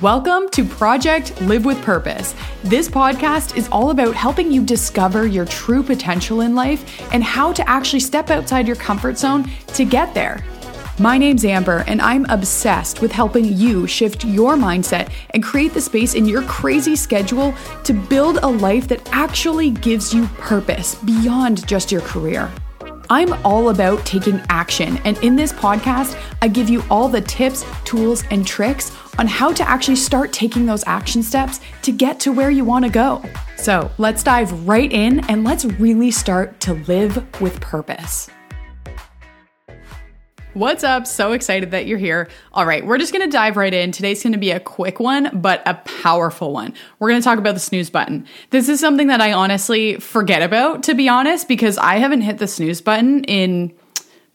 Welcome to Project Live with Purpose. This podcast is all about helping you discover your true potential in life and how to actually step outside your comfort zone to get there. My name's Amber, and I'm obsessed with helping you shift your mindset and create the space in your crazy schedule to build a life that actually gives you purpose beyond just your career. I'm all about taking action, and in this podcast, I give you all the tips, tools, and tricks on how to actually start taking those action steps to get to where you want to go. So let's dive right in and let's really start to live with purpose. What's up? So excited that you're here. All right, we're just gonna dive right in. Today's gonna be a quick one, but a powerful one. We're gonna talk about the snooze button. This is something that I honestly forget about, to be honest, because I haven't hit the snooze button in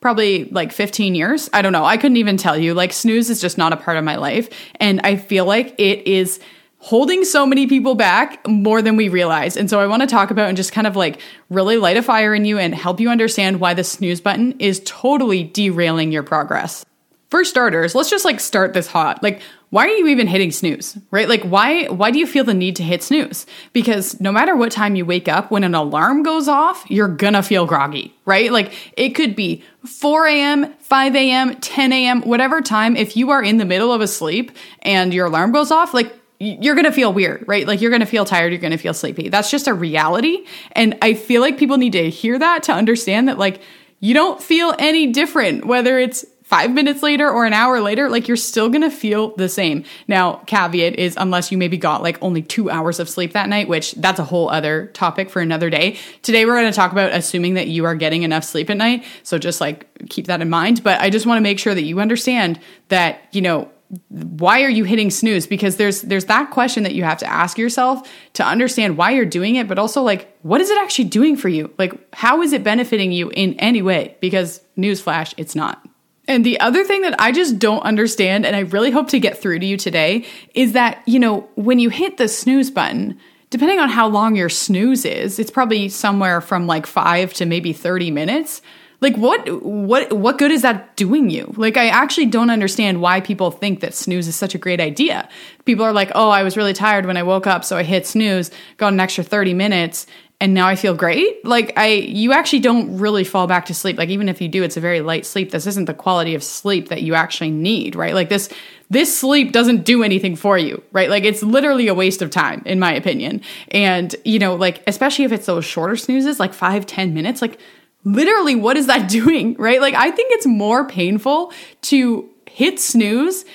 probably like 15 years. I don't know. I couldn't even tell you. Like, snooze is just not a part of my life. And I feel like it is holding so many people back more than we realize. And so I want to talk about and just kind of like really light a fire in you and help you understand why the snooze button is totally derailing your progress. For starters, let's just like start this hot. Like, why are you even hitting snooze? Right? Like why why do you feel the need to hit snooze? Because no matter what time you wake up, when an alarm goes off, you're gonna feel groggy, right? Like it could be 4 a.m., 5 a.m., 10 a.m., whatever time, if you are in the middle of a sleep and your alarm goes off, like you're going to feel weird, right? Like you're going to feel tired, you're going to feel sleepy. That's just a reality. And I feel like people need to hear that to understand that like you don't feel any different whether it's five minutes later or an hour later, like you're still gonna feel the same. Now, caveat is unless you maybe got like only two hours of sleep that night, which that's a whole other topic for another day. Today, we're gonna talk about assuming that you are getting enough sleep at night. So just like keep that in mind. But I just wanna make sure that you understand that, you know, why are you hitting snooze because there's there's that question that you have to ask yourself to understand why you're doing it but also like what is it actually doing for you like how is it benefiting you in any way because newsflash it's not and the other thing that I just don't understand, and I really hope to get through to you today, is that, you know, when you hit the snooze button, depending on how long your snooze is, it's probably somewhere from like five to maybe 30 minutes. Like what what what good is that doing you? Like I actually don't understand why people think that snooze is such a great idea. People are like, "Oh, I was really tired when I woke up, so I hit snooze, got an extra 30 minutes, and now I feel great. Like I you actually don't really fall back to sleep. Like even if you do, it's a very light sleep. This isn't the quality of sleep that you actually need, right? Like this this sleep doesn't do anything for you, right? Like it's literally a waste of time, in my opinion. And, you know, like especially if it's those shorter snoozes, like five, ten minutes, like literally what is that doing, right? Like I think it's more painful to hit snooze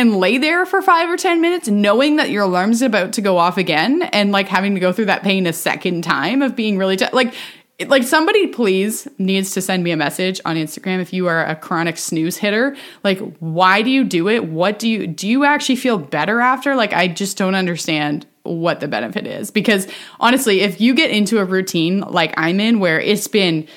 and lay there for five or 10 minutes knowing that your alarm's about to go off again and like having to go through that pain a second time of being really, t- like, like somebody please needs to send me a message on Instagram if you are a chronic snooze hitter. Like, why do you do it? What do you do? You actually feel better after? Like, I just don't understand what the benefit is because honestly, if you get into a routine like I'm in where it's been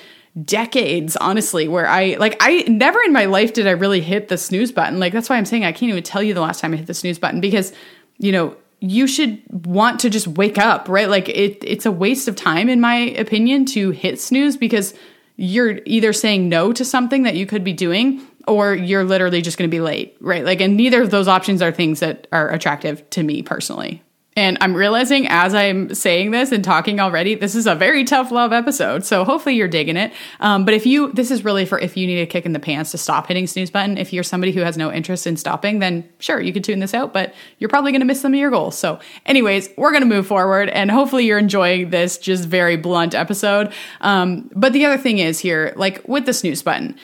decades honestly where i like i never in my life did i really hit the snooze button. Like that's why i'm saying i can't even tell you the last time i hit the snooze button because you know you should want to just wake up right? Like it it's a waste of time in my opinion to hit snooze because you're either saying no to something that you could be doing or you're literally just going to be late right? Like and neither of those options are things that are attractive to me personally and I'm realizing as I'm saying this and talking already, this is a very tough love episode. So hopefully you're digging it. Um, but if you, this is really for if you need a kick in the pants to stop hitting snooze button. If you're somebody who has no interest in stopping, then sure, you could tune this out, but you're probably going to miss some of your goals. So, anyways, we're going to move forward and hopefully you're enjoying this just very blunt episode. Um, but the other thing is here, like with the snooze button,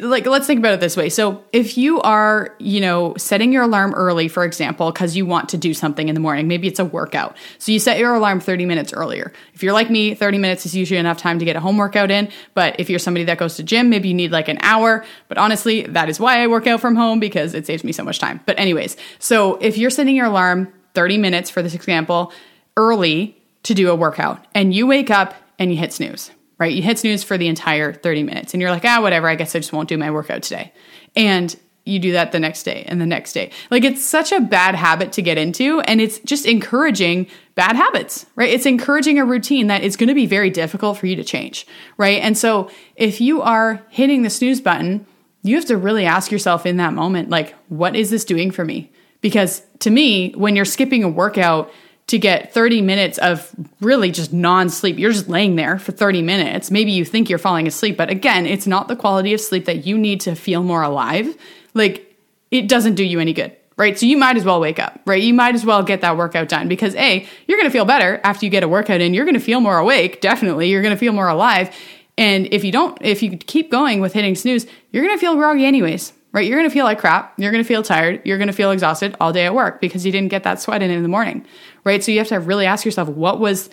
like let's think about it this way. So if you are you know setting your alarm early for example because you want to do something in the morning maybe it's a workout. So you set your alarm 30 minutes earlier. If you're like me 30 minutes is usually enough time to get a home workout in. But if you're somebody that goes to gym maybe you need like an hour. But honestly that is why i work out from home because it saves me so much time. But anyways so if you're setting your alarm 30 minutes for this example early to do a workout and you wake up and you hit snooze right? You hit snooze for the entire 30 minutes and you're like, ah, whatever, I guess I just won't do my workout today. And you do that the next day and the next day. Like it's such a bad habit to get into and it's just encouraging bad habits, right? It's encouraging a routine that is going to be very difficult for you to change, right? And so if you are hitting the snooze button, you have to really ask yourself in that moment like what is this doing for me? Because to me, when you're skipping a workout to get 30 minutes of really just non sleep, you're just laying there for 30 minutes. Maybe you think you're falling asleep, but again, it's not the quality of sleep that you need to feel more alive. Like, it doesn't do you any good right? So you might as well wake up, right? You might as well get that workout done because A, you're going to feel better after you get a workout in. You're going to feel more awake, definitely. You're going to feel more alive. And if you don't, if you keep going with hitting snooze, you're going to feel groggy anyways, right? You're going to feel like crap. You're going to feel tired. You're going to feel exhausted all day at work because you didn't get that sweat in in the morning, right? So you have to really ask yourself, what was,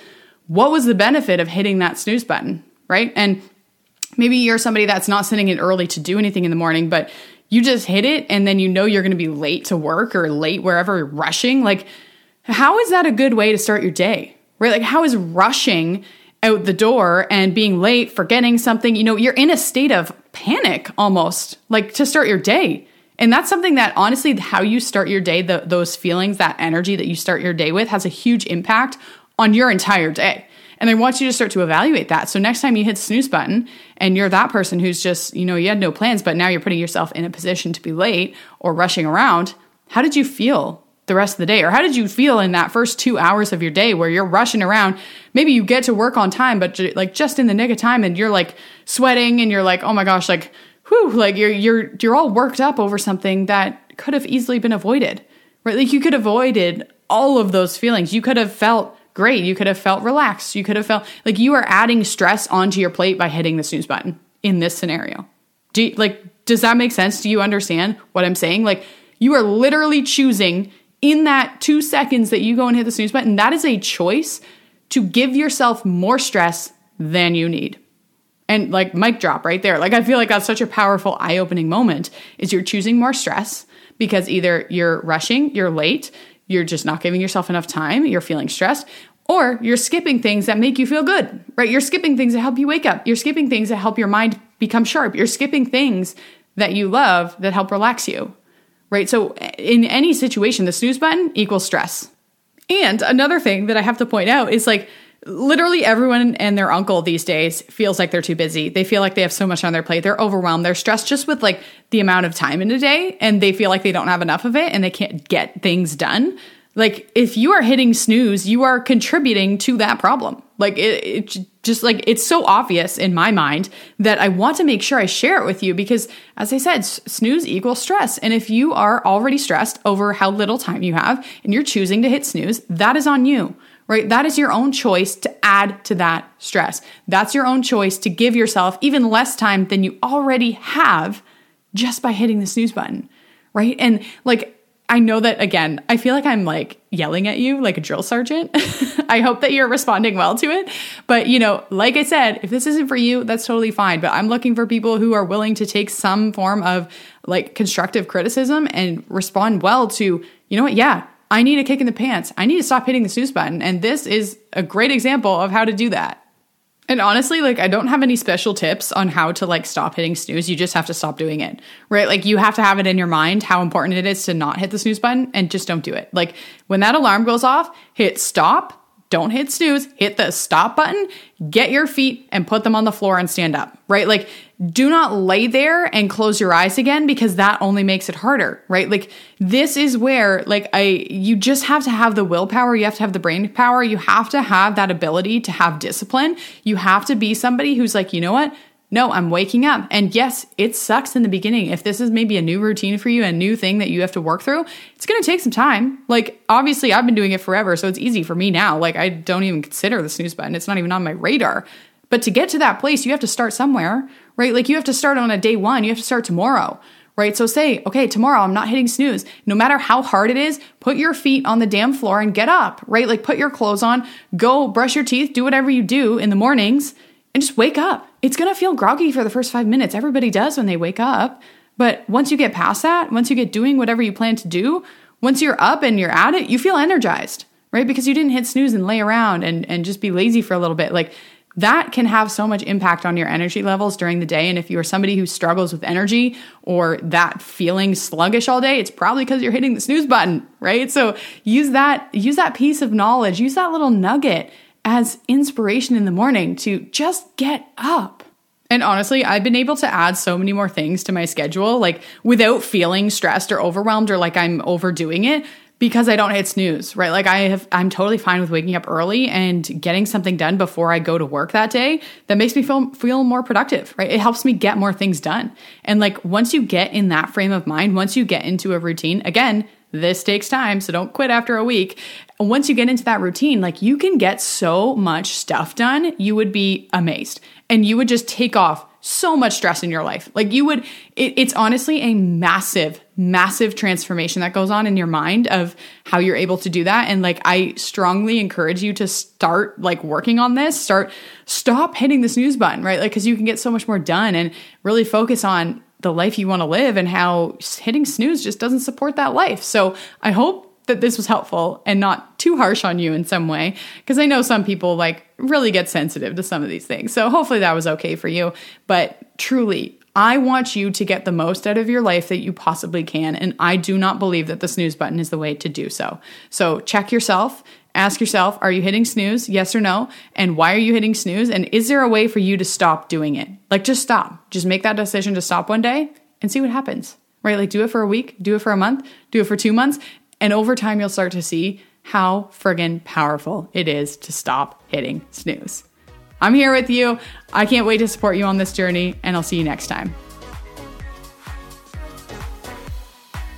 what was the benefit of hitting that snooze button, right? And maybe you're somebody that's not sitting in early to do anything in the morning, but you just hit it and then you know you're going to be late to work or late wherever rushing like how is that a good way to start your day right like how is rushing out the door and being late forgetting something you know you're in a state of panic almost like to start your day and that's something that honestly how you start your day the, those feelings that energy that you start your day with has a huge impact on your entire day and I want you to start to evaluate that. So next time you hit snooze button and you're that person who's just, you know, you had no plans, but now you're putting yourself in a position to be late or rushing around, how did you feel the rest of the day? Or how did you feel in that first two hours of your day where you're rushing around? Maybe you get to work on time, but like just in the nick of time and you're like sweating and you're like, oh my gosh, like, whew, like you're, you're, you're all worked up over something that could have easily been avoided, right? Like you could have avoided all of those feelings. You could have felt great. You could have felt relaxed. You could have felt like you are adding stress onto your plate by hitting the snooze button in this scenario. Do you, like does that make sense? Do you understand what I'm saying? Like you are literally choosing in that 2 seconds that you go and hit the snooze button, that is a choice to give yourself more stress than you need. And like mic drop right there. Like I feel like that's such a powerful eye-opening moment is you're choosing more stress because either you're rushing, you're late, you're just not giving yourself enough time, you're feeling stressed, or you're skipping things that make you feel good, right? You're skipping things that help you wake up. You're skipping things that help your mind become sharp. You're skipping things that you love that help relax you, right? So, in any situation, the snooze button equals stress. And another thing that I have to point out is like, literally everyone and their uncle these days feels like they're too busy. They feel like they have so much on their plate. They're overwhelmed. They're stressed just with like the amount of time in a day and they feel like they don't have enough of it and they can't get things done. Like if you are hitting snooze, you are contributing to that problem. Like it, it just like it's so obvious in my mind that I want to make sure I share it with you because as I said, snooze equals stress. And if you are already stressed over how little time you have and you're choosing to hit snooze, that is on you right? That is your own choice to add to that stress. That's your own choice to give yourself even less time than you already have just by hitting the snooze button, right? And like, I know that again, I feel like I'm like yelling at you like a drill sergeant. I hope that you're responding well to it. But, you know, like I said, if this isn't for you, that's totally fine. But I'm looking for people who are willing to take some form of like constructive criticism and respond well to, you know what? Yeah, I need a kick in the pants. I need to stop hitting the snooze button. And this is a great example of how to do that. And honestly, like I don't have any special tips on how to like stop hitting snooze. You just have to stop doing it. Right? Like you have to have it in your mind how important it is to not hit the snooze button and just don't do it. Like when that alarm goes off, hit stop don't hit snooze, hit the stop button, get your feet and put them on the floor and stand up, right? Like, do not lay there and close your eyes again because that only makes it harder, right? Like, this is where, like, I, you just have to have the willpower, you have to have the brain power, you have to have that ability to have discipline. You have to be somebody who's like, you know what? No, I'm waking up. And yes, it sucks in the beginning. If this is maybe a new routine for you, a new thing that you have to work through, it's going to take some time. Like, obviously, I've been doing it forever, so it's easy for me now. Like, I don't even consider the snooze button, it's not even on my radar. But to get to that place, you have to start somewhere, right? Like, you have to start on a day one, you have to start tomorrow right? So say, okay, tomorrow I'm not hitting snooze. No matter how hard it is, put your feet on the damn floor and get up, right? Like put your clothes on, go brush your teeth, do whatever you do in the mornings and just wake up. It's to feel groggy for the first five minutes. Everybody does when they wake up. But once you get past that, once you get doing whatever you plan to do, once you're up and you're at it, you feel energized, right? Because you didn't hit snooze and lay around and, and just be lazy for a little bit. Like that can have so much impact on your energy levels during the day. And if you are somebody who struggles with energy or that feeling sluggish all day, it's probably because you're hitting the snooze button, right? So use that, use that piece of knowledge, use that little nugget as inspiration in the morning to just get up. And honestly, I've been able to add so many more things to my schedule, like without feeling stressed or overwhelmed or like I'm overdoing it because I don't hit snooze, right? Like I have, I'm totally fine with waking up early and getting something done before I go to work that day. That makes me feel, feel more productive, right? It helps me get more things done. And like once you get in that frame of mind, once you get into a routine, again, this takes time, so don't quit after a week. Once you get into that routine, like you can get so much stuff done, you would be amazed and you would just take off so much stress in your life. Like you would, it, it's honestly a massive, massive transformation that goes on in your mind of how you're able to do that. And like, I strongly encourage you to start like working on this, start, stop hitting the snooze button, right? Like, cause you can get so much more done and really focus on the life you want to live and how hitting snooze just doesn't support that life. So I hope that this was helpful and not too harsh on you in some way because I know some people like really get sensitive to some of these things. So hopefully that was okay for you, but truly I want you to get the most out of your life that you possibly can and I do not believe that the snooze button is the way to do so. So check yourself, ask yourself, are you hitting snooze? Yes or no? And why are you hitting snooze? And is there a way for you to stop doing it? Like just stop. Just make that decision to stop one day and see what happens right? Like do it for a week, do it for a month, do it for two months, and over time, you'll start to see how friggin' powerful it is to stop hitting snooze. I'm here with you. I can't wait to support you on this journey, and I'll see you next time.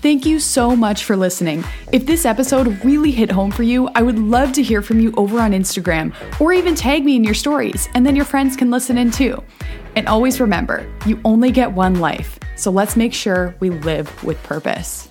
Thank you so much for listening. If this episode really hit home for you, I would love to hear from you over on Instagram or even tag me in your stories, and then your friends can listen in too. And always remember, you only get one life, so let's make sure we live with purpose.